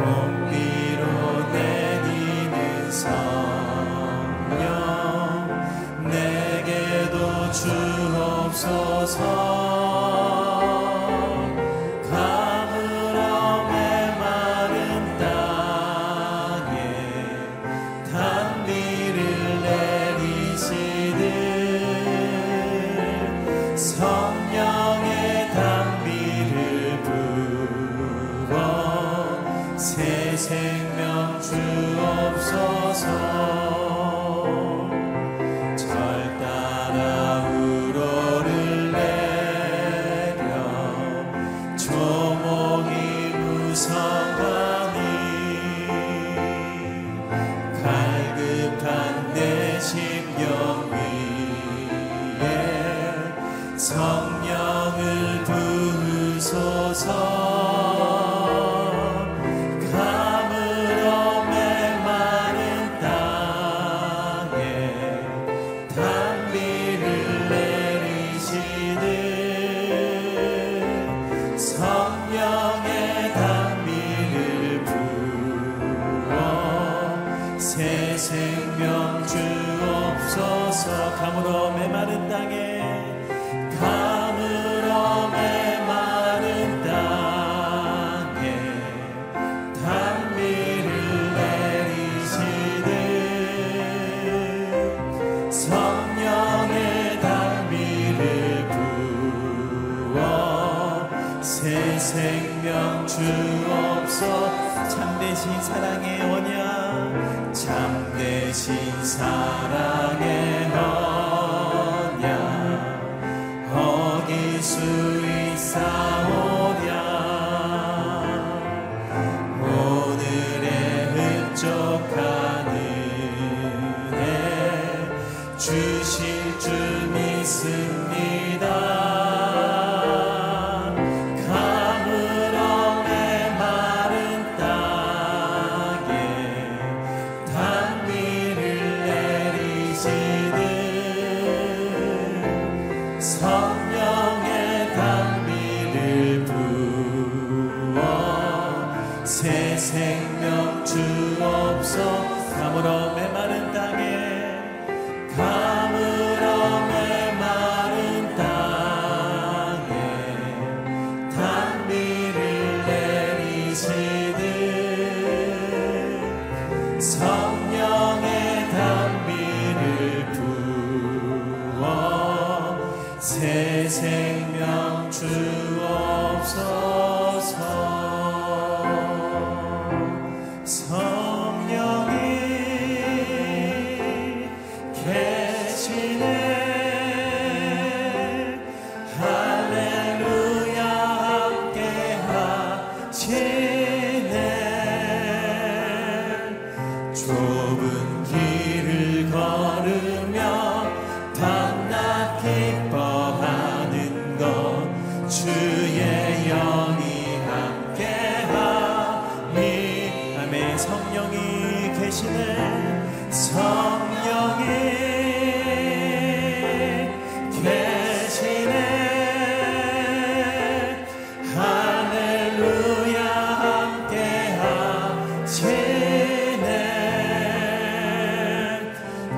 from 생명 주옵소서 가물어 메마른 땅에 가물어 메마른 땅에 단비를 내리시는 성령의 단비를 부어 새 생명 주옵소서 참되신 사랑의 사랑. 내 생명 주옵소 가물어 메마른 땅에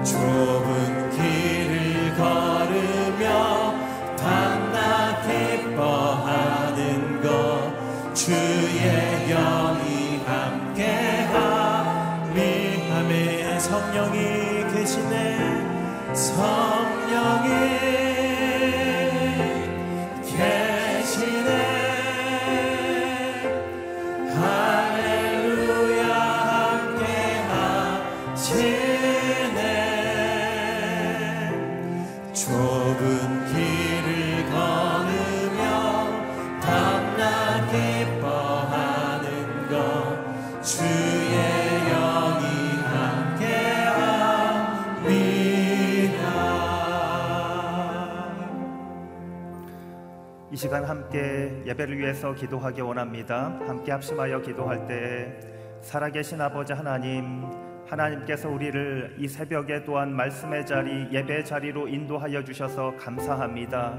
True. 시간 함께 예배를 위해서 기도하기 원합니다. 함께 합심하여 기도할 때 살아계신 아버지 하나님, 하나님께서 우리를 이 새벽에 또한 말씀의 자리, 예배 자리로 인도하여 주셔서 감사합니다.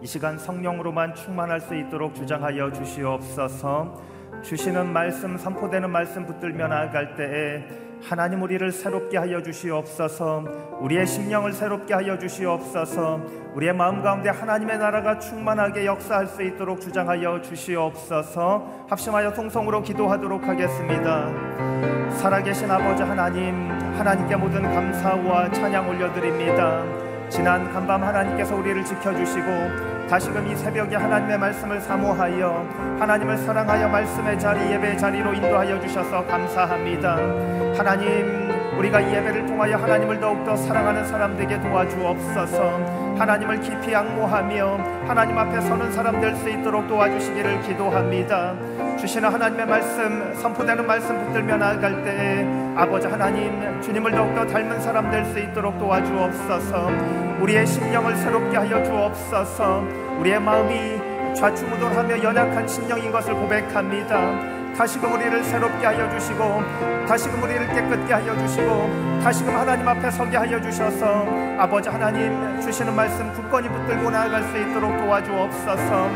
이 시간 성령으로만 충만할 수 있도록 주장하여 주시옵소서. 주시는 말씀, 선포되는 말씀 붙들며 나아갈 때에 하나님 우리를 새롭게 하여 주시옵소서. 우리의 심령을 새롭게 하여 주시옵소서. 우리의 마음 가운데 하나님의 나라가 충만하게 역사할 수 있도록 주장하여 주시옵소서. 합심하여 통성으로 기도하도록 하겠습니다. 살아계신 아버지 하나님, 하나님께 모든 감사와 찬양 올려드립니다. 지난 간밤 하나님께서 우리를 지켜주시고 다시금 이 새벽에 하나님의 말씀을 사모하여 하나님을 사랑하여 말씀의 자리 예배의 자리로 인도하여 주셔서 감사합니다. 하나님 우리가 이 예배를 통하여 하나님을 더욱더 사랑하는 사람 되게 도와주옵소서. 하나님을 깊이 악모하며 하나님 앞에 서는 사람 될 수 있도록 도와주시기를 기도합니다. 주시는 하나님의 말씀, 선포되는 말씀 붙들며 나아갈 때에 아버지 하나님, 주님을 더욱더 닮은 사람 될 수 있도록 도와주옵소서. 우리의 심령을 새롭게 하여 주옵소서. 우리의 마음이 좌충우돌하며 연약한 심령인 것을 고백합니다. 다시금 우리를 새롭게 하여 주시고 다시금 우리를 깨끗게 하여 주시고 다시금 하나님 앞에 서게 하여 주셔서 아버지 하나님 주시는 말씀 굳건히 붙들고 나아갈 수 있도록 도와주옵소서.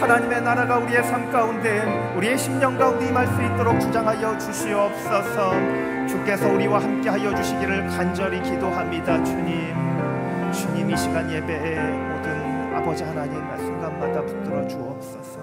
하나님의 나라가 우리의 삶 가운데 우리의 심령 가운데 임할 수 있도록 주장하여 주시옵소서. 주께서 우리와 함께 하여 주시기를 간절히 기도합니다 주님. 주님 이 시간 예배에 모든 아버지 하나님 순간마다 붙들어 주옵소서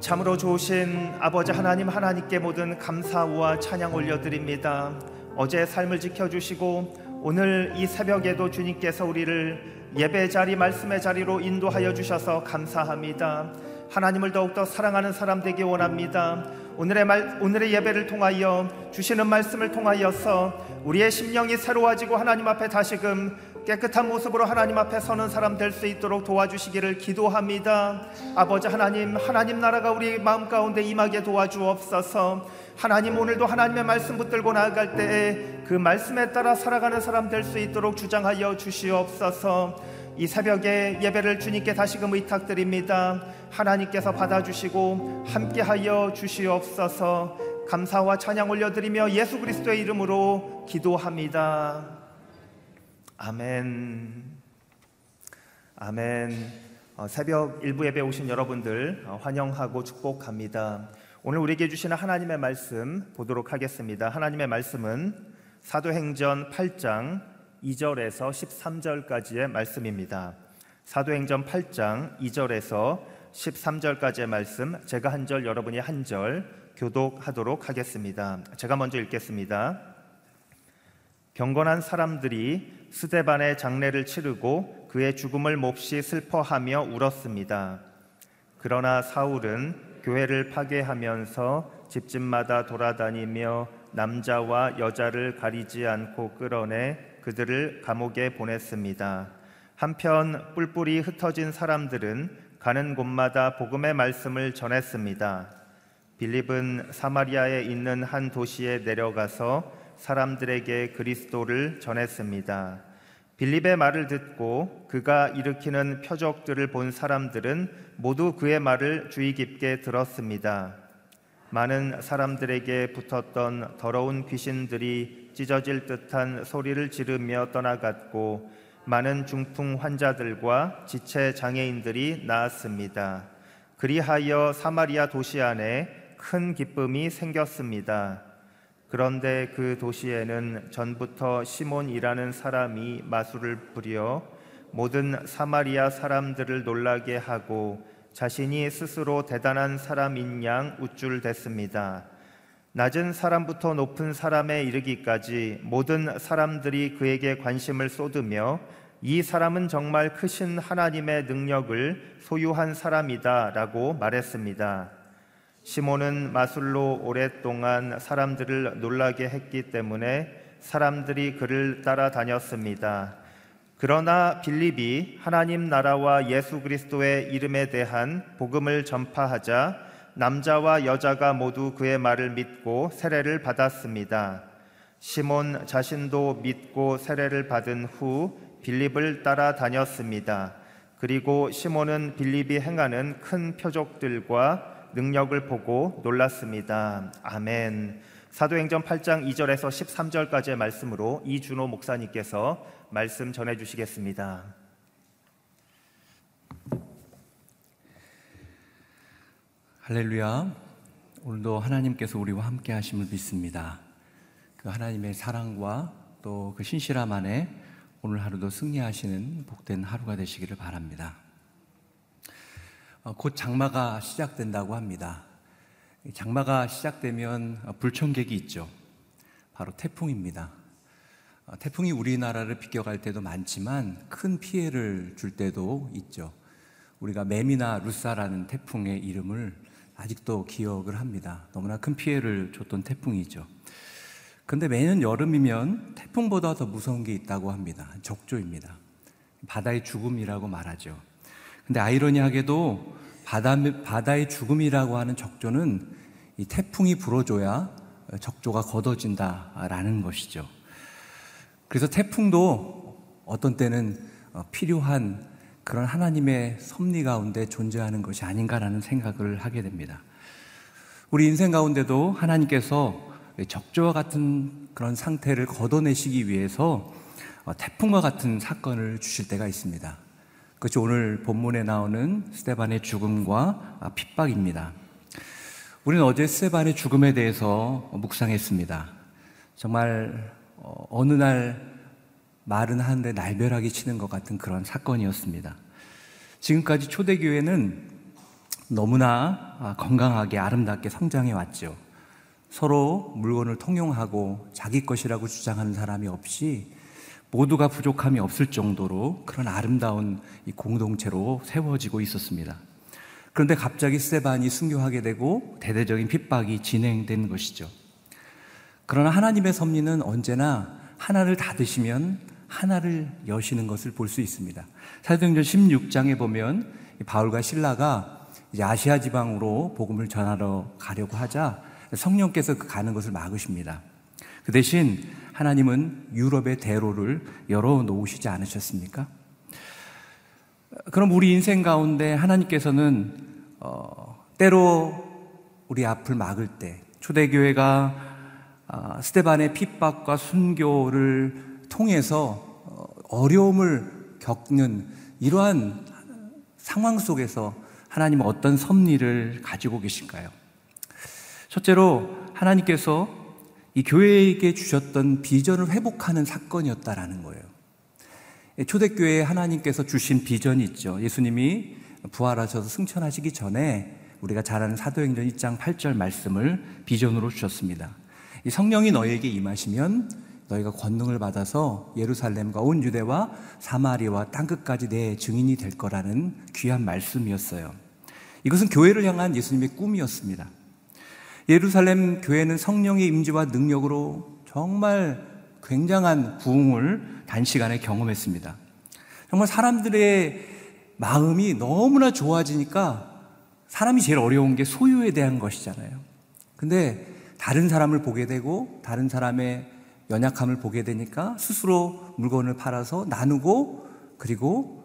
참으로 좋으신 아버지 하나님 하나님께 모든 감사와 찬양 올려드립니다. 어제 삶을 지켜주시고 오늘 이 새벽에도 주님께서 우리를 예배 자리 말씀의 자리로 인도하여 주셔서 감사합니다. 하나님을 더욱더 사랑하는 사람 되기 원합니다. 오늘의 말, 오늘의 예배를 통하여 주시는 말씀을 통하여서 우리의 심령이 새로워지고 하나님 앞에 다시금 깨끗한 모습으로 하나님 앞에 서는 사람 될 수 있도록 도와주시기를 기도합니다. 아버지 하나님, 하나님 나라가 우리 마음 가운데 임하게 도와주옵소서. 하나님 오늘도 하나님의 말씀 붙들고 나아갈 때에 그 말씀에 따라 살아가는 사람 될 수 있도록 주장하여 주시옵소서. 이 새벽에 예배를 주님께 다시금 의탁드립니다. 하나님께서 받아주시고 함께하여 주시옵소서. 감사와 찬양 올려드리며 예수 그리스도의 이름으로 기도합니다. 아멘. 아멘. 어, 새벽 일부 예배 오신 여러분들 어, 환영하고 축복합니다. 오늘 우리에게 주시는 하나님의 말씀 보도록 하겠습니다. 하나님의 말씀은 사도행전 8장 2절에서 13절까지의 말씀입니다. 사도행전 8장 2절에서 13절까지의 말씀 제가 한 절 여러분이 한 절 교독하도록 하겠습니다. 제가 먼저 읽겠습니다. 경건한 사람들이 스데반의 장례를 치르고 그의 죽음을 몹시 슬퍼하며 울었습니다. 그러나 사울은 교회를 파괴하면서 집집마다 돌아다니며 남자와 여자를 가리지 않고 끌어내 그들을 감옥에 보냈습니다. 한편 뿔뿔이 흩어진 사람들은 가는 곳마다 복음의 말씀을 전했습니다. 빌립은 사마리아에 있는 한 도시에 내려가서 사람들에게 그리스도를 전했습니다. 빌립의 말을 듣고 그가 일으키는 표적들을 본 사람들은 모두 그의 말을 주의 깊게 들었습니다. 많은 사람들에게 붙었던 더러운 귀신들이 찢어질 듯한 소리를 지르며 떠나갔고 많은 중풍 환자들과 지체 장애인들이 나았습니다. 그리하여 사마리아 도시 안에 큰 기쁨이 생겼습니다. 그런데 그 도시에는 전부터 시몬이라는 사람이 마술을 부려 모든 사마리아 사람들을 놀라게 하고 자신이 스스로 대단한 사람인 양 우쭐댔습니다. 낮은 사람부터 높은 사람에 이르기까지 모든 사람들이 그에게 관심을 쏟으며 이 사람은 정말 크신 하나님의 능력을 소유한 사람이다 라고 말했습니다. 시몬은 마술로 오랫동안 사람들을 놀라게 했기 때문에 사람들이 그를 따라다녔습니다. 그러나 빌립이 하나님 나라와 예수 그리스도의 이름에 대한 복음을 전파하자 남자와 여자가 모두 그의 말을 믿고 세례를 받았습니다. 시몬 자신도 믿고 세례를 받은 후 빌립을 따라 다녔습니다. 그리고 시몬은 빌립이 행하는 큰 표적들과 능력을 보고 놀랐습니다. 아멘. 사도행전 8장 2절에서 13절까지의 말씀으로 이준호 목사님께서 말씀 전해 주시겠습니다. 할렐루야. 오늘도 하나님께서 우리와 함께 하심을 믿습니다. 그 하나님의 사랑과 또 그 신실함 안에 오늘 하루도 승리하시는 복된 하루가 되시기를 바랍니다. 어, 곧 장마가 시작된다고 합니다. 장마가 시작되면 불청객이 있죠. 바로 태풍입니다. 어, 태풍이 우리나라를 비껴갈 때도 많지만 큰 피해를 줄 때도 있죠. 우리가 매미나 루사라는 태풍의 이름을 아직도 기억을 합니다. 너무나 큰 피해를 줬던 태풍이죠. 근데 매년 여름이면 태풍보다 더 무서운 게 있다고 합니다. 적조입니다. 바다의 죽음이라고 말하죠. 근데 아이러니하게도 바다, 바다의 죽음이라고 하는 적조는 이 태풍이 불어줘야 적조가 걷어진다라는 것이죠. 그래서 태풍도 어떤 때는 어, 필요한 그런 하나님의 섭리 가운데 존재하는 것이 아닌가라는 생각을 하게 됩니다. 우리 인생 가운데도 하나님께서 적조와 같은 그런 상태를 걷어내시기 위해서 어, 태풍과 같은 사건을 주실 때가 있습니다. 그것이 오늘 본문에 나오는 스테반의 죽음과 아, 핍박입니다. 우리는 어제 스테반의 죽음에 대해서 묵상했습니다. 정말 어, 어느 날 말은 하는데 날벼락이 치는 것 같은 그런 사건이었습니다. 지금까지 초대교회는 너무나 아, 건강하게 아름답게 성장해 왔죠. 서로 물건을 통용하고 자기 것이라고 주장하는 사람이 없이 모두가 부족함이 없을 정도로 그런 아름다운 공동체로 세워지고 있었습니다. 그런데 갑자기 세반이 순교하게 되고 대대적인 핍박이 진행된 것이죠. 그러나 하나님의 섭리는 언제나 하나를 닫으시면 하나를 여시는 것을 볼 수 있습니다. 사도행전 16장에 보면 바울과 신라가 아시아 지방으로 복음을 전하러 가려고 하자 성령께서 그 가는 것을 막으십니다. 그 대신 하나님은 유럽의 대로를 열어 놓으시지 않으셨습니까? 그럼 우리 인생 가운데 하나님께서는 어, 때로 우리 앞을 막을 때 초대교회가 어, 스테반의 핍박과 순교를 통해서 어, 어려움을 겪는 이러한 상황 속에서 하나님은 어떤 섭리를 가지고 계신가요? 첫째로 하나님께서 이 교회에게 주셨던 비전을 회복하는 사건이었다라는 거예요. 초대교회에 하나님께서 주신 비전이 있죠. 예수님이 부활하셔서 승천하시기 전에 우리가 잘 아는 사도행전 1장 8절 말씀을 비전으로 주셨습니다. 이 성령이 너에게 임하시면 너희가 권능을 받아서 예루살렘과 온 유대와 사마리와 땅 끝까지 내 증인이 될 거라는 귀한 말씀이었어요. 이것은 교회를 향한 예수님의 꿈이었습니다. 예루살렘 교회는 성령의 임재와 능력으로 정말 굉장한 부흥을 단시간에 경험했습니다. 정말 사람들의 마음이 너무나 좋아지니까 사람이 제일 어려운 게 소유에 대한 것이잖아요. 근데 다른 사람을 보게 되고 다른 사람의 연약함을 보게 되니까 스스로 물건을 팔아서 나누고 그리고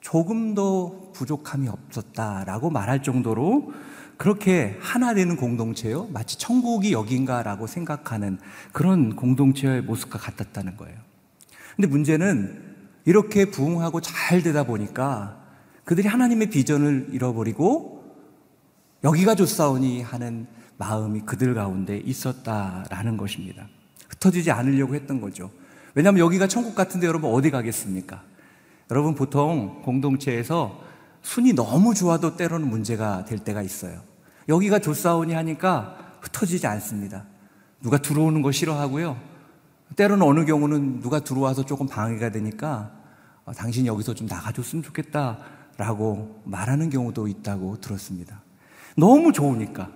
조금도 부족함이 없었다라고 말할 정도로 그렇게 하나 되는 공동체요. 마치 천국이 여긴가라고 생각하는 그런 공동체의 모습과 같았다는 거예요. 근데 문제는 이렇게 부흥하고 잘 되다 보니까 그들이 하나님의 비전을 잃어버리고 여기가 좋사오니 하는 마음이 그들 가운데 있었다라는 것입니다. 흩어지지 않으려고 했던 거죠. 왜냐하면 여기가 천국 같은데 여러분 어디 가겠습니까? 여러분 보통 공동체에서 순이 너무 좋아도 때로는 문제가 될 때가 있어요. 여기가 좋사오니 하니까 흩어지지 않습니다. 누가 들어오는 거 싫어하고요. 때로는 어느 경우는 누가 들어와서 조금 방해가 되니까 어, 당신 여기서 좀 나가줬으면 좋겠다 라고 말하는 경우도 있다고 들었습니다. 너무 좋으니까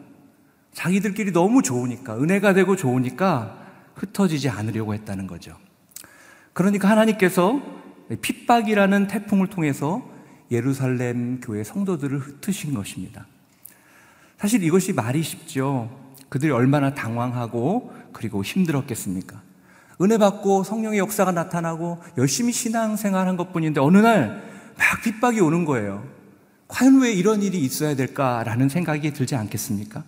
자기들끼리 너무 좋으니까 은혜가 되고 좋으니까 흩어지지 않으려고 했다는 거죠. 그러니까 하나님께서 핍박이라는 태풍을 통해서 예루살렘 교회 성도들을 흩으신 것입니다. 사실 이것이 말이 쉽죠. 그들이 얼마나 당황하고 그리고 힘들었겠습니까? 은혜 받고 성령의 역사가 나타나고 열심히 신앙생활 한 것 뿐인데 어느 날 막 핍박이 오는 거예요. 과연 왜 이런 일이 있어야 될까라는 생각이 들지 않겠습니까?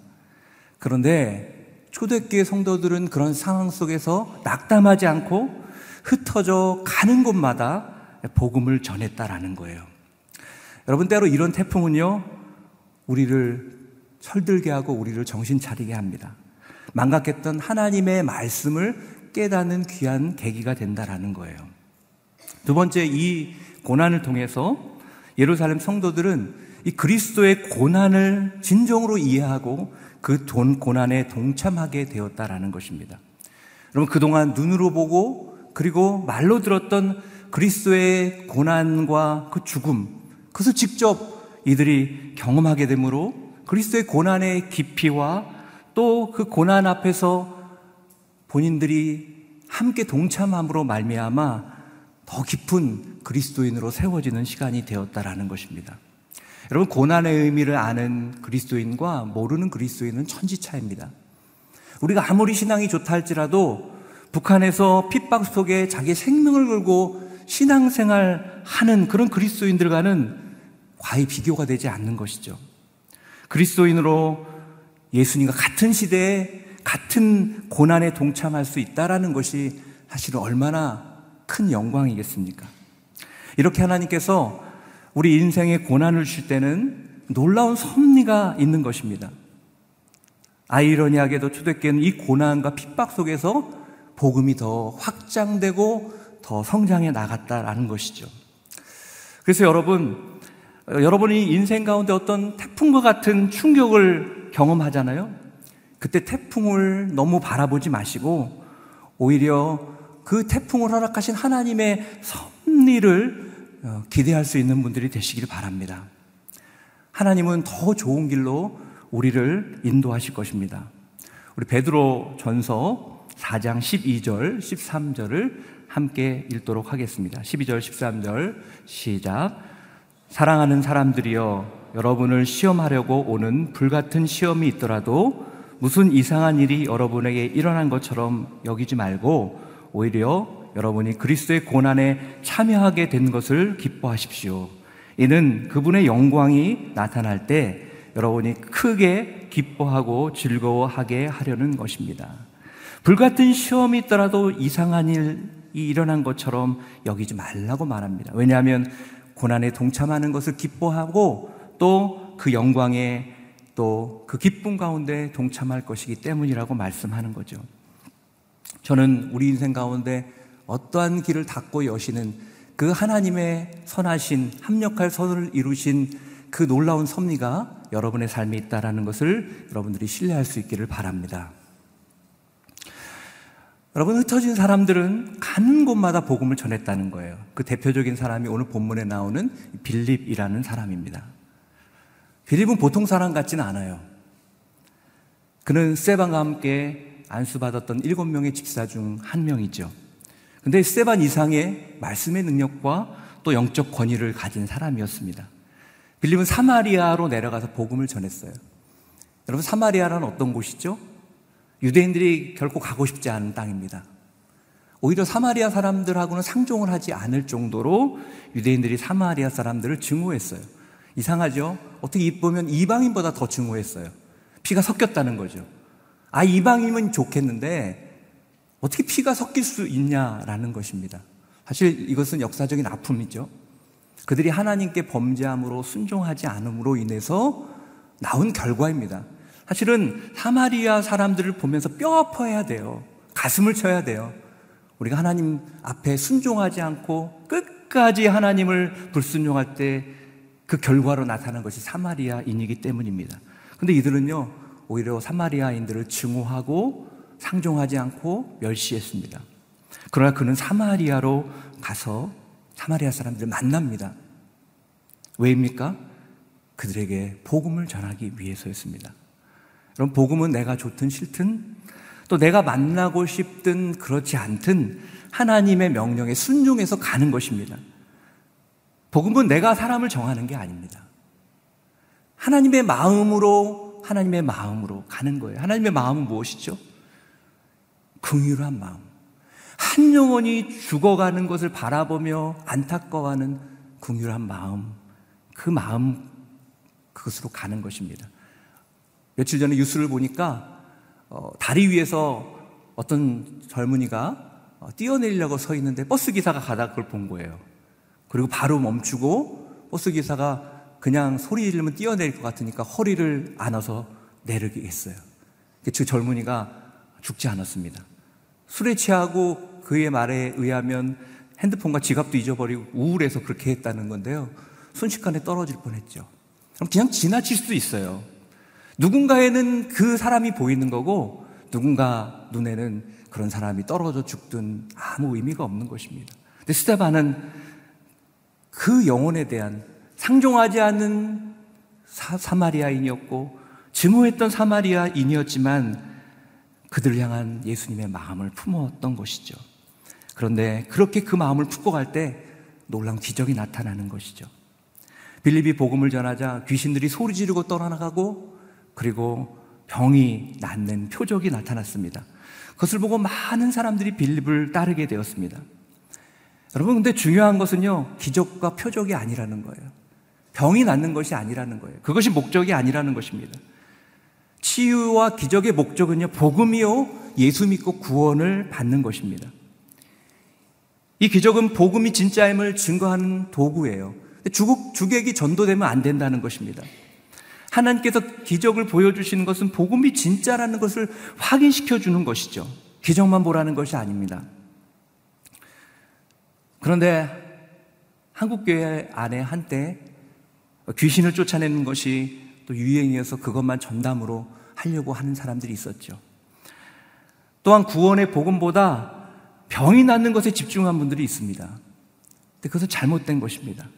그런데 초대교회 성도들은 그런 상황 속에서 낙담하지 않고 흩어져 가는 곳마다 복음을 전했다라는 거예요. 여러분 때로 이런 태풍은요, 우리를 철들게 하고 우리를 정신 차리게 합니다. 망각했던 하나님의 말씀을 깨닫는 귀한 계기가 된다라는 거예요. 두 번째, 이 고난을 통해서 예루살렘 성도들은 이 그리스도의 고난을 진정으로 이해하고 그 돈 고난에 동참하게 되었다라는 것입니다. 여러분 그동안 눈으로 보고 그리고 말로 들었던 그리스도의 고난과 그 죽음 그것을 직접 이들이 경험하게 되므로 그리스도의 고난의 깊이와 또 그 고난 앞에서 본인들이 함께 동참함으로 말미암아 더 깊은 그리스도인으로 세워지는 시간이 되었다라는 것입니다. 여러분 고난의 의미를 아는 그리스도인과 모르는 그리스도인은 천지 차입니다. 우리가 아무리 신앙이 좋다 할지라도 북한에서 핍박 속에 자기 생명을 걸고 신앙생활 하는 그런 그리스도인들과는 과히 비교가 되지 않는 것이죠. 그리스도인으로 예수님과 같은 시대에 같은 고난에 동참할 수 있다라는 것이 사실은 얼마나 큰 영광이겠습니까? 이렇게 하나님께서 우리 인생에 고난을 주실 때는 놀라운 섭리가 있는 것입니다. 아이러니하게도 초대교회는 이 고난과 핍박 속에서 복음이 더 확장되고 더 성장해 나갔다라는 것이죠. 그래서 여러분, 여러분이 인생 가운데 어떤 태풍과 같은 충격을 경험하잖아요. 그때 태풍을 너무 바라보지 마시고 오히려 그 태풍을 허락하신 하나님의 섭리를 어, 기대할 수 있는 분들이 되시길 바랍니다. 하나님은 더 좋은 길로 우리를 인도하실 것입니다. 우리 베드로 전서 4장 12절, 13절을 함께 읽도록 하겠습니다. 12절, 13절 시작. 사랑하는 사람들이여 여러분을 시험하려고 오는 불같은 시험이 있더라도 무슨 이상한 일이 여러분에게 일어난 것처럼 여기지 말고 오히려 여러분이 그리스도의 고난에 참여하게 된 것을 기뻐하십시오. 이는 그분의 영광이 나타날 때 여러분이 크게 기뻐하고 즐거워하게 하려는 것입니다. 불같은 시험이 있더라도 이상한 일이 일어난 것처럼 여기지 말라고 말합니다. 왜냐하면 고난에 동참하는 것을 기뻐하고 또 그 영광에 또 그 기쁨 가운데 동참할 것이기 때문이라고 말씀하는 거죠. 저는 우리 인생 가운데 어떠한 길을 닫고 여시는 그 하나님의 선하신 합력할 선을 이루신 그 놀라운 섭리가 여러분의 삶에 있다라는 것을 여러분들이 신뢰할 수 있기를 바랍니다. 여러분 흩어진 사람들은 가는 곳마다 복음을 전했다는 거예요. 그 대표적인 사람이 오늘 본문에 나오는 빌립이라는 사람입니다. 빌립은 보통 사람 같지는 않아요. 그는 세반과 함께 안수받았던 일곱 명의 집사 중 한 명이죠. 근데 세반 이상의 말씀의 능력과 또 영적 권위를 가진 사람이었습니다. 빌립은 사마리아로 내려가서 복음을 전했어요. 여러분 사마리아라는 어떤 곳이죠? 유대인들이 결코 가고 싶지 않은 땅입니다. 오히려 사마리아 사람들하고는 상종을 하지 않을 정도로 유대인들이 사마리아 사람들을 증오했어요. 이상하죠? 어떻게 보면 이방인보다 더 증오했어요. 피가 섞였다는 거죠. 아, 이방인은 좋겠는데 어떻게 피가 섞일 수 있냐라는 것입니다. 사실 이것은 역사적인 아픔이죠. 그들이 하나님께 범죄함으로 순종하지 않음으로 인해서 나온 결과입니다. 사실은 사마리아 사람들을 보면서 뼈 아파해야 돼요. 가슴을 쳐야 돼요. 우리가 하나님 앞에 순종하지 않고 끝까지 하나님을 불순종할 때 그 결과로 나타난 것이 사마리아인이기 때문입니다. 근데 이들은요, 오히려 사마리아인들을 증오하고 상종하지 않고 멸시했습니다. 그러나 그는 사마리아로 가서 사마리아 사람들을 만납니다. 왜입니까? 그들에게 복음을 전하기 위해서였습니다. 그럼 복음은 내가 좋든 싫든 또 내가 만나고 싶든 그렇지 않든 하나님의 명령에 순종해서 가는 것입니다. 복음은 내가 사람을 정하는 게 아닙니다. 하나님의 마음으로 하나님의 마음으로 가는 거예요. 하나님의 마음은 무엇이죠? 긍휼한 마음. 한 영혼이 죽어가는 것을 바라보며 안타까워하는 긍휼한 마음. 그 마음 그것으로 가는 것입니다. 며칠 전에 뉴스를 보니까 어, 다리 위에서 어떤 젊은이가 어, 뛰어내리려고 서 있는데 버스 기사가 가다 그걸 본 거예요. 그리고 바로 멈추고 버스 기사가 그냥 소리 지르면 뛰어내릴 것 같으니까 허리를 안아서 내리게 했어요. 그 젊은이가 죽지 않았습니다. 술에 취하고 그의 말에 의하면 핸드폰과 지갑도 잊어버리고 우울해서 그렇게 했다는 건데요. 순식간에 떨어질 뻔했죠. 그럼 그냥 지나칠 수도 있어요. 누군가에는 그 사람이 보이는 거고 누군가 눈에는 그런 사람이 떨어져 죽든 아무 의미가 없는 것입니다. 근데 스테반은 그 영혼에 대한 상종하지 않는 사, 마리아인이었고 증오했던 사마리아인이었지만 그들을 향한 예수님의 마음을 품었던 것이죠. 그런데 그렇게 그 마음을 품고 갈 때 놀라운 기적이 나타나는 것이죠. 빌립이 복음을 전하자 귀신들이 소리 지르고 떠나가고 그리고 병이 낫는 표적이 나타났습니다. 그것을 보고 많은 사람들이 빌립을 따르게 되었습니다. 여러분, 근데 중요한 것은요, 기적과 표적이 아니라는 거예요. 병이 낫는 것이 아니라는 거예요. 그것이 목적이 아니라는 것입니다. 치유와 기적의 목적은요, 복음이요, 예수 믿고 구원을 받는 것입니다. 이 기적은 복음이 진짜임을 증거하는 도구예요. 주국, 주객이 전도되면 안 된다는 것입니다. 하나님께서 기적을 보여주시는 것은 복음이 진짜라는 것을 확인시켜 주는 것이죠. 기적만 보라는 것이 아닙니다. 그런데 한국교회 안에 한때 귀신을 쫓아내는 것이 또 유행이어서 그것만 전담으로 하려고 하는 사람들이 있었죠. 또한 구원의 복음보다 병이 낫는 것에 집중한 분들이 있습니다. 근데 그것은 잘못된 것입니다.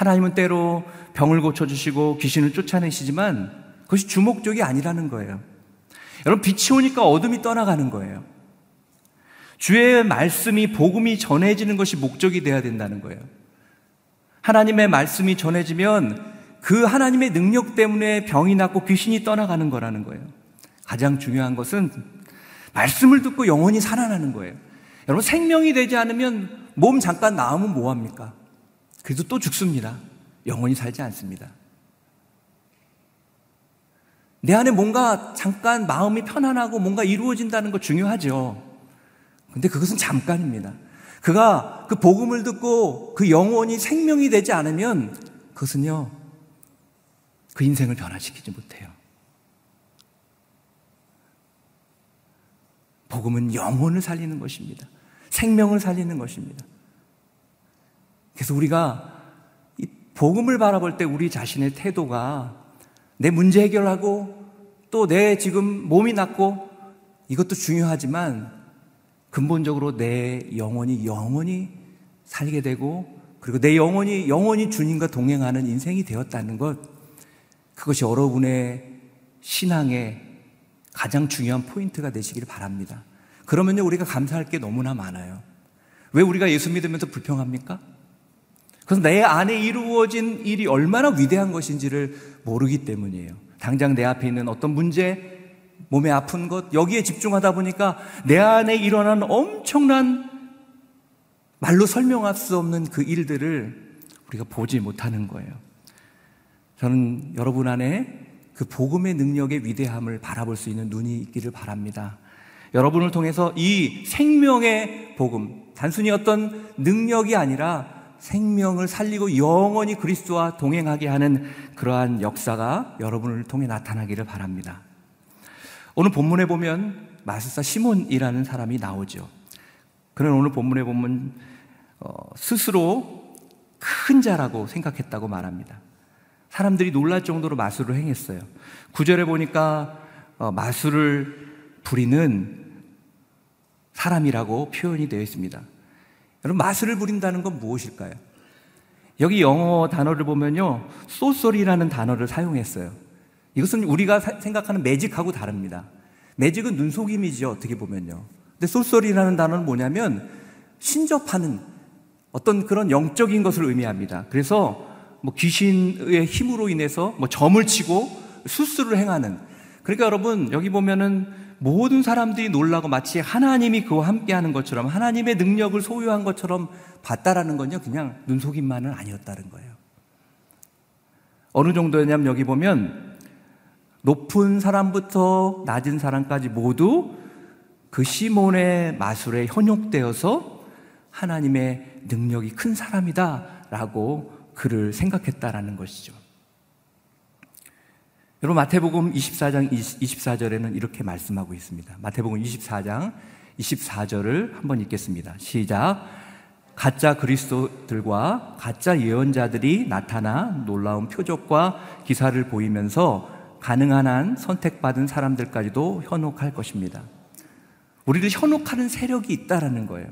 하나님은 때로 병을 고쳐주시고 귀신을 쫓아내시지만 그것이 주목적이 아니라는 거예요. 여러분, 빛이 오니까 어둠이 떠나가는 거예요. 주의 말씀이, 복음이 전해지는 것이 목적이 되어야 된다는 거예요. 하나님의 말씀이 전해지면 그 하나님의 능력 때문에 병이 낫고 귀신이 떠나가는 거라는 거예요. 가장 중요한 것은 말씀을 듣고 영혼이 살아나는 거예요. 여러분, 생명이 되지 않으면 몸 잠깐 나으면 뭐합니까? 그래도 또 죽습니다. 영원히 살지 않습니다. 내 안에 뭔가 잠깐 마음이 편안하고 뭔가 이루어진다는 거 중요하죠. 근데 그것은 잠깐입니다. 그가 그 복음을 듣고 그 영혼이 생명이 되지 않으면 그것은요, 그 인생을 변화시키지 못해요. 복음은 영혼을 살리는 것입니다. 생명을 살리는 것입니다. 그래서 우리가 이 복음을 바라볼 때 우리 자신의 태도가 내 문제 해결하고 또 내 지금 몸이 낫고 이것도 중요하지만 근본적으로 내 영혼이 영원히 살게 되고 그리고 내 영혼이 영원히 주님과 동행하는 인생이 되었다는 것 그것이 여러분의 신앙의 가장 중요한 포인트가 되시길 바랍니다. 그러면요 우리가 감사할 게 너무나 많아요. 왜 우리가 예수 믿으면서 불평합니까? 그래서 내 안에 이루어진 일이 얼마나 위대한 것인지를 모르기 때문이에요. 당장 내 앞에 있는 어떤 문제, 몸에 아픈 것, 여기에 집중하다 보니까 내 안에 일어난 엄청난 말로 설명할 수 없는 그 일들을 우리가 보지 못하는 거예요. 저는 여러분 안에 그 복음의 능력의 위대함을 바라볼 수 있는 눈이 있기를 바랍니다. 여러분을 통해서 이 생명의 복음, 단순히 어떤 능력이 아니라 생명을 살리고 영원히 그리스도와 동행하게 하는 그러한 역사가 여러분을 통해 나타나기를 바랍니다. 오늘 본문에 보면 마술사 시몬이라는 사람이 나오죠. 그는 오늘 본문에 보면 어, 스스로 큰 자라고 생각했다고 말합니다. 사람들이 놀랄 정도로 마술을 행했어요. 구절에 보니까 어, 마술을 부리는 사람이라고 표현이 되어 있습니다. 여러분 마술을 부린다는 건 무엇일까요? 여기 영어 단어를 보면요, 소설이라는 단어를 사용했어요. 이것은 우리가 생각하는 매직하고 다릅니다. 매직은 눈속임이죠, 어떻게 보면요. 근데 소설이라는 단어는 뭐냐면 신접하는 어떤 그런 영적인 것을 의미합니다. 그래서 뭐 귀신의 힘으로 인해서 뭐 점을 치고 수술을 행하는. 그러니까 여러분, 여기 보면은 모든 사람들이 놀라고 마치 하나님이 그와 함께 하는 것처럼 하나님의 능력을 소유한 것처럼 봤다라는 건요, 그냥 눈속임만은 아니었다는 거예요. 어느 정도였냐면 여기 보면 높은 사람부터 낮은 사람까지 모두 그 시몬의 마술에 현혹되어서 하나님의 능력이 큰 사람이다 라고 그를 생각했다라는 것이죠. 여러분 마태복음 24장 24절에는 이렇게 말씀하고 있습니다. 마태복음 24장 24절을 한번 읽겠습니다. 시작. 가짜 그리스도들과 가짜 예언자들이 나타나 놀라운 표적과 기사를 보이면서 가능한 한 선택받은 사람들까지도 현혹할 것입니다. 우리를 현혹하는 세력이 있다라는 거예요.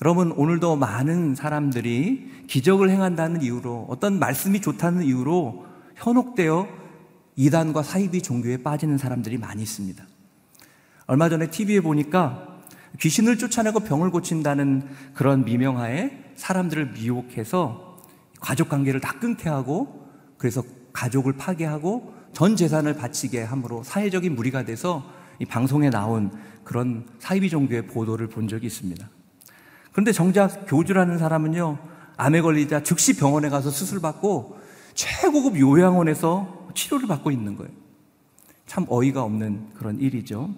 여러분, 오늘도 많은 사람들이 기적을 행한다는 이유로 어떤 말씀이 좋다는 이유로 현혹되어 이단과 사이비 종교에 빠지는 사람들이 많이 있습니다. 얼마 전에 TV에 보니까 귀신을 쫓아내고 병을 고친다는 그런 미명하에 사람들을 미혹해서 가족 관계를 다 끊게 하고 그래서 가족을 파괴하고 전 재산을 바치게 함으로 사회적인 무리가 돼서 이 방송에 나온 그런 사이비 종교의 보도를 본 적이 있습니다. 그런데 정작 교주라는 사람은요, 암에 걸리자 즉시 병원에 가서 수술받고 최고급 요양원에서 치료를 받고 있는 거예요. 참 어이가 없는 그런 일이죠.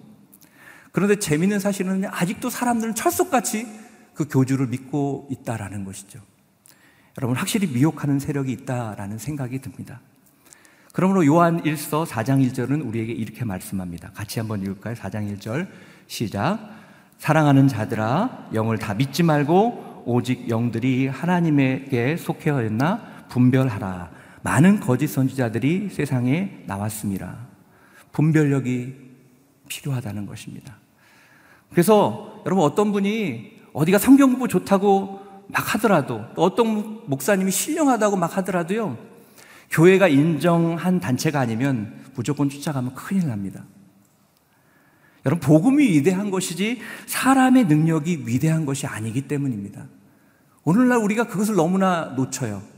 그런데 재미있는 사실은 아직도 사람들은 철석같이 그 교주를 믿고 있다라는 것이죠. 여러분, 확실히 미혹하는 세력이 있다라는 생각이 듭니다. 그러므로 요한 1서 4장 1절은 우리에게 이렇게 말씀합니다. 같이 한번 읽을까요? 4장 1절 시작. 사랑하는 자들아 영을 다 믿지 말고 오직 영들이 하나님에게 속해였나 분별하라. 많은 거짓 선지자들이 세상에 나왔습니다. 분별력이 필요하다는 것입니다. 그래서 여러분 어떤 분이 어디가 성경 공부 좋다고 막 하더라도 어떤 목사님이 신령하다고 막 하더라도요 교회가 인정한 단체가 아니면 무조건 쫓아가면 큰일 납니다. 여러분 복음이 위대한 것이지 사람의 능력이 위대한 것이 아니기 때문입니다. 오늘날 우리가 그것을 너무나 놓쳐요.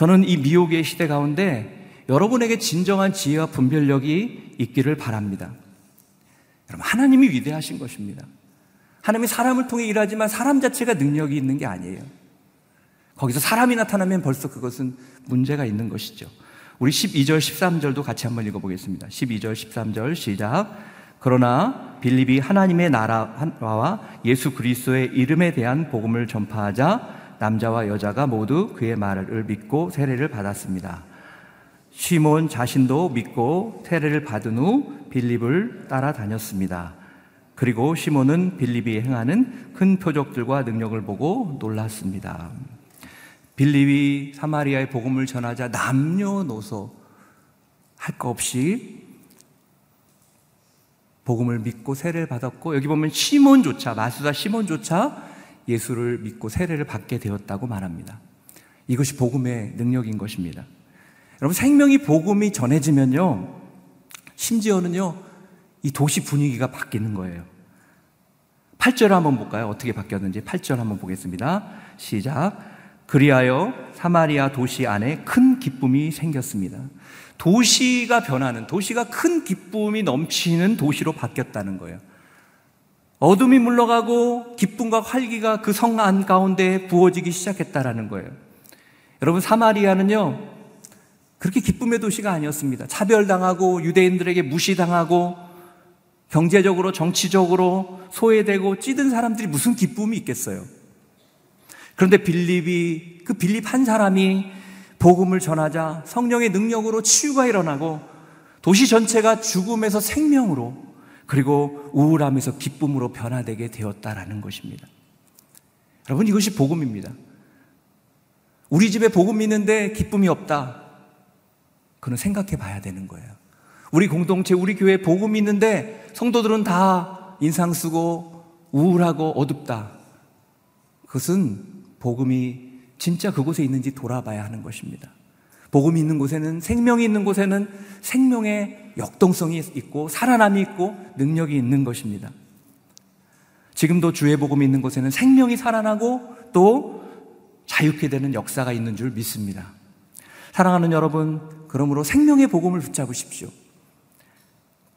저는 이 미혹의 시대 가운데 여러분에게 진정한 지혜와 분별력이 있기를 바랍니다. 여러분, 하나님이 위대하신 것입니다. 하나님이 사람을 통해 일하지만 사람 자체가 능력이 있는 게 아니에요. 거기서 사람이 나타나면 벌써 그것은 문제가 있는 것이죠. 우리 12절, 13절도 같이 한번 읽어보겠습니다. 12절, 13절 시작. 그러나 빌립이 하나님의 나라와 예수 그리스도의 이름에 대한 복음을 전파하자 남자와 여자가 모두 그의 말을 믿고 세례를 받았습니다. 시몬 자신도 믿고 세례를 받은 후 빌립을 따라다녔습니다. 그리고 시몬은 빌립이 행하는 큰 표적들과 능력을 보고 놀랐습니다. 빌립이 사마리아의 복음을 전하자 남녀노소 할거 없이 복음을 믿고 세례를 받았고 여기 보면 시몬조차 마수다 시몬조차 예수를 믿고 세례를 받게 되었다고 말합니다. 이것이 복음의 능력인 것입니다. 여러분 생명이 복음이 전해지면요. 심지어는요. 이 도시 분위기가 바뀌는 거예요. 8절 한번 볼까요? 어떻게 바뀌었는지 8절 한번 보겠습니다. 시작. 그리하여 사마리아 도시 안에 큰 기쁨이 생겼습니다. 도시가 변하는, 도시가 큰 기쁨이 넘치는 도시로 바뀌었다는 거예요. 어둠이 물러가고 기쁨과 활기가 그 성 안 가운데 부어지기 시작했다라는 거예요. 여러분, 사마리아는요, 그렇게 기쁨의 도시가 아니었습니다. 차별당하고 유대인들에게 무시당하고 경제적으로 정치적으로 소외되고 찌든 사람들이 무슨 기쁨이 있겠어요. 그런데 빌립이 그 빌립 한 사람이 복음을 전하자 성령의 능력으로 치유가 일어나고 도시 전체가 죽음에서 생명으로 그리고 우울함에서 기쁨으로 변화되게 되었다라는 것입니다. 여러분 이것이 복음입니다. 우리 집에 복음 있는데 기쁨이 없다. 그는 생각해 봐야 되는 거예요. 우리 공동체, 우리 교회 복음이 있는데 성도들은 다 인상 쓰고 우울하고 어둡다. 그것은 복음이 진짜 그곳에 있는지 돌아봐야 하는 것입니다. 복음이 있는 곳에는 생명이 있는 곳에는 생명의 역동성이 있고 살아남이 있고 능력이 있는 것입니다. 지금도 주의 복음이 있는 곳에는 생명이 살아나고 또 자유케 되는 역사가 있는 줄 믿습니다. 사랑하는 여러분, 그러므로 생명의 복음을 붙잡으십시오.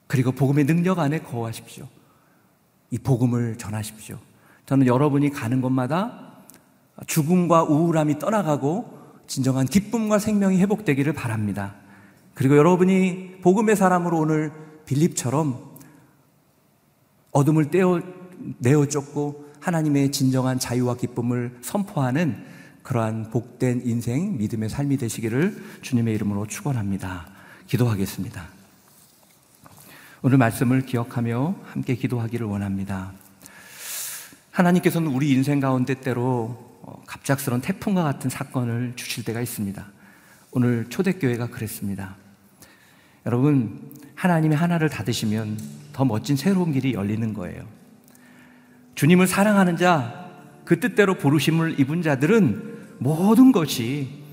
그리고 복음의 능력 안에 거하십시오. 이 복음을 전하십시오. 저는 여러분이 가는 곳마다 죽음과 우울함이 떠나가고 진정한 기쁨과 생명이 회복되기를 바랍니다. 그리고 여러분이 복음의 사람으로 오늘 빌립처럼 어둠을 떼어 내어 쫓고 하나님의 진정한 자유와 기쁨을 선포하는 그러한 복된 인생, 믿음의 삶이 되시기를 주님의 이름으로 축원합니다. 기도하겠습니다. 오늘 말씀을 기억하며 함께 기도하기를 원합니다. 하나님께서는 우리 인생 가운데 때로 어, 갑작스런 태풍과 같은 사건을 주실 때가 있습니다. 오늘 초대교회가 그랬습니다. 여러분, 하나님의 하나를 닫으시면 더 멋진 새로운 길이 열리는 거예요. 주님을 사랑하는 자, 그 뜻대로 부르심을 입은 자들은 모든 것이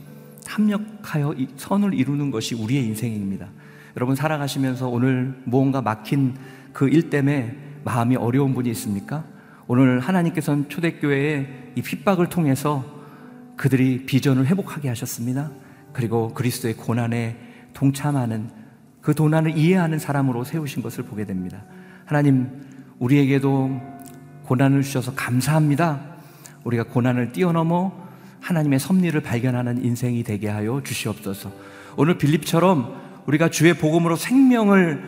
합력하여 선을 이루는 것이 우리의 인생입니다. 여러분 살아가시면서 오늘 무언가 막힌 그 일 때문에 마음이 어려운 분이 있습니까? 오늘 하나님께서는 초대교회의 이 핍박을 통해서 그들이 비전을 회복하게 하셨습니다. 그리고 그리스도의 고난에 동참하는 그 고난을 이해하는 사람으로 세우신 것을 보게 됩니다. 하나님, 우리에게도 고난을 주셔서 감사합니다. 우리가 고난을 뛰어넘어 하나님의 섭리를 발견하는 인생이 되게 하여 주시옵소서. 오늘 빌립처럼 우리가 주의 복음으로 생명을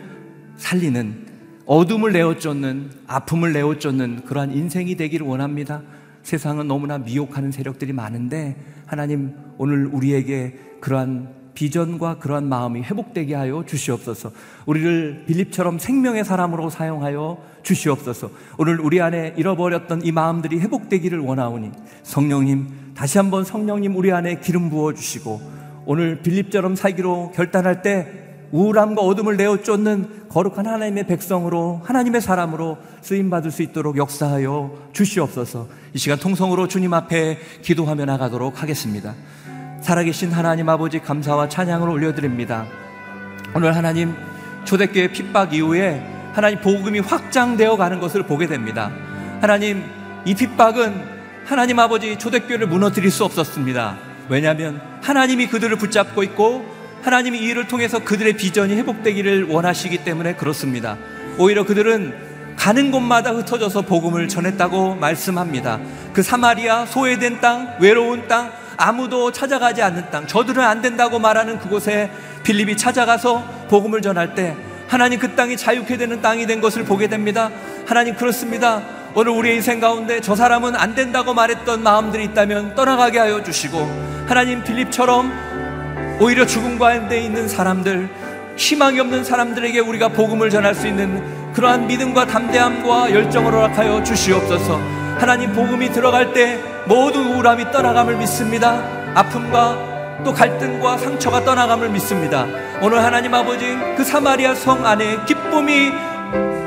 살리는 어둠을 내어쫓는 아픔을 내어쫓는 그러한 인생이 되기를 원합니다. 세상은 너무나 미혹하는 세력들이 많은데 하나님 오늘 우리에게 그러한 비전과 그러한 마음이 회복되게 하여 주시옵소서. 우리를 빌립처럼 생명의 사람으로 사용하여 주시옵소서. 오늘 우리 안에 잃어버렸던 이 마음들이 회복되기를 원하오니 성령님 다시 한번 성령님 우리 안에 기름 부어 주시고 오늘 빌립처럼 살기로 결단할 때 우울함과 어둠을 내어 쫓는 거룩한 하나님의 백성으로 하나님의 사람으로 쓰임 받을 수 있도록 역사하여 주시옵소서. 이 시간 통성으로 주님 앞에 기도하며 나가도록 하겠습니다. 살아계신 하나님 아버지 감사와 찬양을 올려드립니다. 오늘 하나님 초대교회 핍박 이후에 하나님 복음이 확장되어 가는 것을 보게 됩니다. 하나님 이 핍박은 하나님 아버지 초대교회를 무너뜨릴 수 없었습니다. 왜냐하면 하나님이 그들을 붙잡고 있고 하나님이 이 일을 통해서 그들의 비전이 회복되기를 원하시기 때문에 그렇습니다. 오히려 그들은 가는 곳마다 흩어져서 복음을 전했다고 말씀합니다. 그 사마리아 소외된 땅, 외로운 땅, 아무도 찾아가지 않는 땅, 저들은 안 된다고 말하는 그곳에 빌립이 찾아가서 복음을 전할 때 하나님 그 땅이 자유케 되는 땅이 된 것을 보게 됩니다. 하나님 그렇습니다. 오늘 우리의 인생 가운데 저 사람은 안 된다고 말했던 마음들이 있다면 떠나가게 하여 주시고 하나님 빌립처럼 오히려 죽음 가운데 있는 사람들 희망이 없는 사람들에게 우리가 복음을 전할 수 있는 그러한 믿음과 담대함과 열정을 허락하여 주시옵소서. 하나님 복음이 들어갈 때 모든 우울함이 떠나감을 믿습니다. 아픔과 또 갈등과 상처가 떠나감을 믿습니다. 오늘 하나님 아버지 그 사마리아 성 안에 기쁨이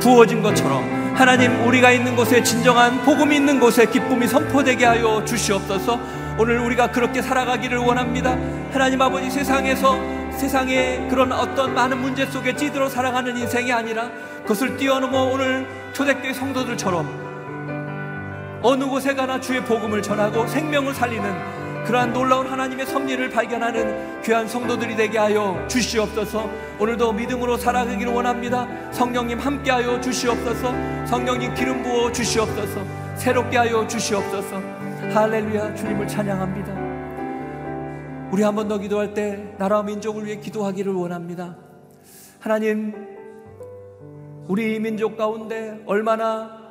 부어진 것처럼 하나님 우리가 있는 곳에 진정한 복음이 있는 곳에 기쁨이 선포되게 하여 주시옵소서. 오늘 우리가 그렇게 살아가기를 원합니다. 하나님 아버지 세상에서 세상의 그런 어떤 많은 문제 속에 찌들어 살아가는 인생이 아니라 그것을 뛰어넘어 오늘 초대교회 성도들처럼 어느 곳에 가나 주의 복음을 전하고 생명을 살리는 그러한 놀라운 하나님의 섭리를 발견하는 귀한 성도들이 되게 하여 주시옵소서. 오늘도 믿음으로 살아가기를 원합니다. 성령님 함께하여 주시옵소서. 성령님 기름 부어 주시옵소서. 새롭게 하여 주시옵소서. 할렐루야 주님을 찬양합니다. 우리 한 번 더 기도할 때 나라와 민족을 위해 기도하기를 원합니다. 하나님, 우리 민족 가운데 얼마나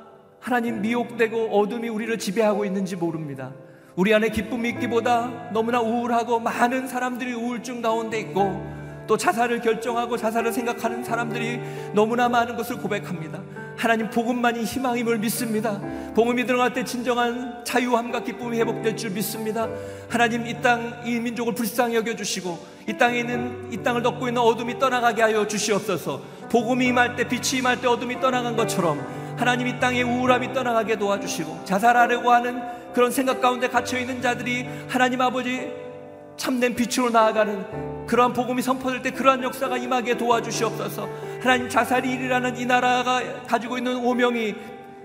하나님 미혹되고 어둠이 우리를 지배하고 있는지 모릅니다. 우리 안에 기쁨이 있기보다 너무나 우울하고 많은 사람들이 우울증 가운데 있고 또 자살을 결정하고 자살을 생각하는 사람들이 너무나 많은 것을 고백합니다. 하나님 복음만이 희망임을 믿습니다. 복음이 들어갈 때 진정한 자유함과 기쁨이 회복될 줄 믿습니다. 하나님 이 땅, 이 민족을 불쌍히 여겨 주시고 이 땅에 있는, 이 땅을 덮고 있는 어둠이 떠나가게 하여 주시옵소서 복음이 임할 때, 빛이 임할 때 어둠이 떠나간 것처럼 하나님 이 땅의 우울함이 떠나가게 도와주시고 자살하려고 하는 그런 생각 가운데 갇혀 있는 자들이 하나님 아버지 참된 빛으로 나아가는 그러한 복음이 선포될 때 그러한 역사가 임하게 도와주시옵소서. 하나님 자살이 일이라는 이 나라가 가지고 있는 오명이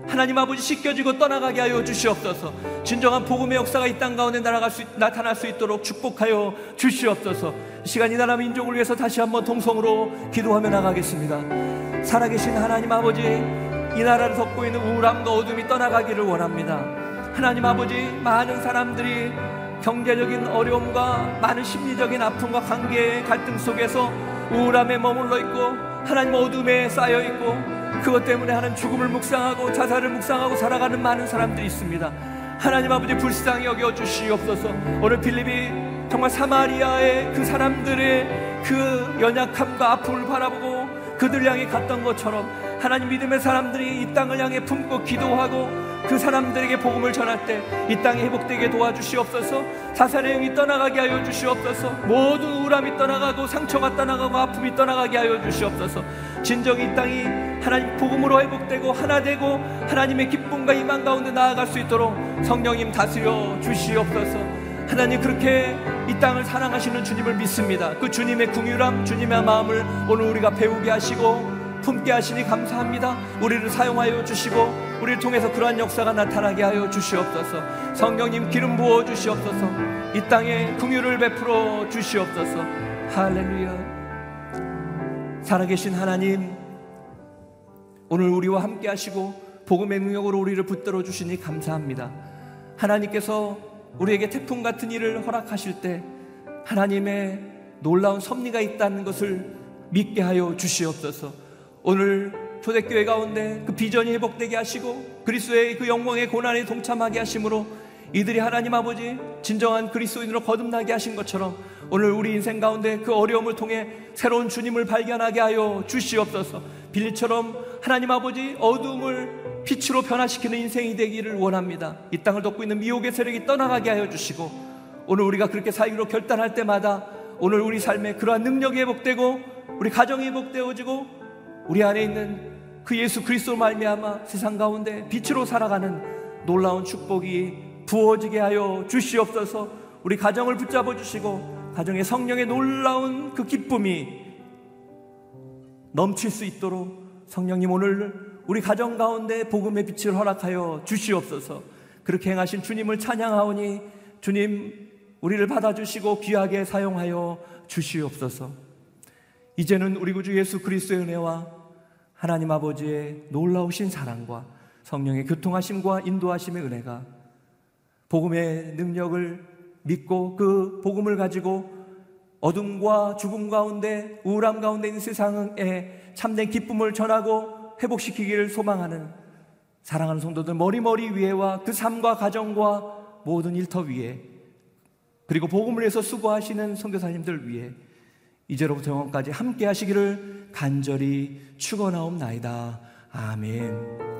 하나님 아버지 씻겨지고 떠나가게 하여 주시옵소서. 진정한 복음의 역사가 이 땅 가운데 날아갈 수, 나타날 수 있도록 축복하여 주시옵소서. 시간 이 나라 민족을 위해서 다시 한번 동성으로 기도하며 나가겠습니다. 살아계신 하나님 아버지, 이 나라를 덮고 있는 우울함과 어둠이 떠나가기를 원합니다. 하나님 아버지, 많은 사람들이 경제적인 어려움과 많은 심리적인 아픔과 관계의 갈등 속에서 우울함에 머물러 있고 하나님 어둠에 쌓여 있고 그것 때문에 하는 죽음을 묵상하고 자살을 묵상하고 살아가는 많은 사람들이 있습니다. 하나님 아버지 불쌍히 여겨 주시옵소서. 오늘 빌립이 정말 사마리아의 그 사람들의 그 연약함과 아픔을 바라보고 그들 향해 갔던 것처럼 하나님 믿음의 사람들이 이 땅을 향해 품고 기도하고 그 사람들에게 복음을 전할 때 이 땅이 회복되게 도와주시옵소서 자살의 영이 떠나가게 하여 주시옵소서 모든 우울함이 떠나가고 상처가 떠나가고 아픔이 떠나가게 하여 주시옵소서. 진정 이 땅이 하나님 복음으로 회복되고 하나 되고 하나님의 기쁨과 이만 가운데 나아갈 수 있도록 성령님 다스려 주시옵소서. 하나님 그렇게 이 땅을 사랑하시는 주님을 믿습니다 그 주님의 궁유람 주님의 마음을 오늘 우리가 배우게 하시고 품게 하시니 감사합니다. 우리를 사용하여 주시고 우리를 통해서 그러한 역사가 나타나게 하여 주시옵소서. 성령님 기름 부어 주시옵소서. 이 땅에 긍휼을 베풀어 주시옵소서. 할렐루야. 살아계신 하나님, 오늘 우리와 함께 하시고 복음의 능력으로 우리를 붙들어 주시니 감사합니다. 하나님께서 우리에게 태풍 같은 일을 허락하실 때 하나님의 놀라운 섭리가 있다는 것을 믿게 하여 주시옵소서. 오늘 초대교회 가운데 그 비전이 회복되게 하시고 그리스도의 그 영광의 고난에 동참하게 하심으로 이들이 하나님 아버지 진정한 그리스도인으로 거듭나게 하신 것처럼 오늘 우리 인생 가운데 그 어려움을 통해 새로운 주님을 발견하게 하여 주시옵소서 빌리처럼 하나님 아버지 어둠을 빛으로 변화시키는 인생이 되기를 원합니다 이 땅을 덮고 있는 미혹의 세력이 떠나가게 하여 주시고 오늘 우리가 그렇게 사유로 결단할 때마다 오늘 우리 삶에 그러한 능력이 회복되고 우리 가정이 회복되어지고 우리 안에 있는 그 예수 그리스도 말미암아 세상 가운데 빛으로 살아가는 놀라운 축복이 부어지게 하여 주시옵소서. 우리 가정을 붙잡아 주시고 가정의 성령의 놀라운 그 기쁨이 넘칠 수 있도록 성령님 오늘 우리 가정 가운데 복음의 빛을 허락하여 주시옵소서. 그렇게 행하신 주님을 찬양하오니 주님 우리를 받아주시고 귀하게 사용하여 주시옵소서. 이제는 우리 구주 예수 그리스도의 은혜와 하나님 아버지의 놀라우신 사랑과 성령의 교통하심과 인도하심의 은혜가 복음의 능력을 믿고 그 복음을 가지고 어둠과 죽음 가운데 우울함 가운데 있는 세상에 참된 기쁨을 전하고 회복시키기를 소망하는 사랑하는 성도들 머리머리 위에와 그 삶과 가정과 모든 일터 위에 그리고 복음을 위해서 수고하시는 성교사님들 위해 이제로부터 영원까지 함께 하시기를 간절히 축원하옵나이다. 아멘.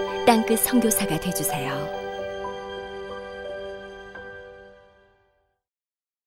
땅끝 성교사가 되주세요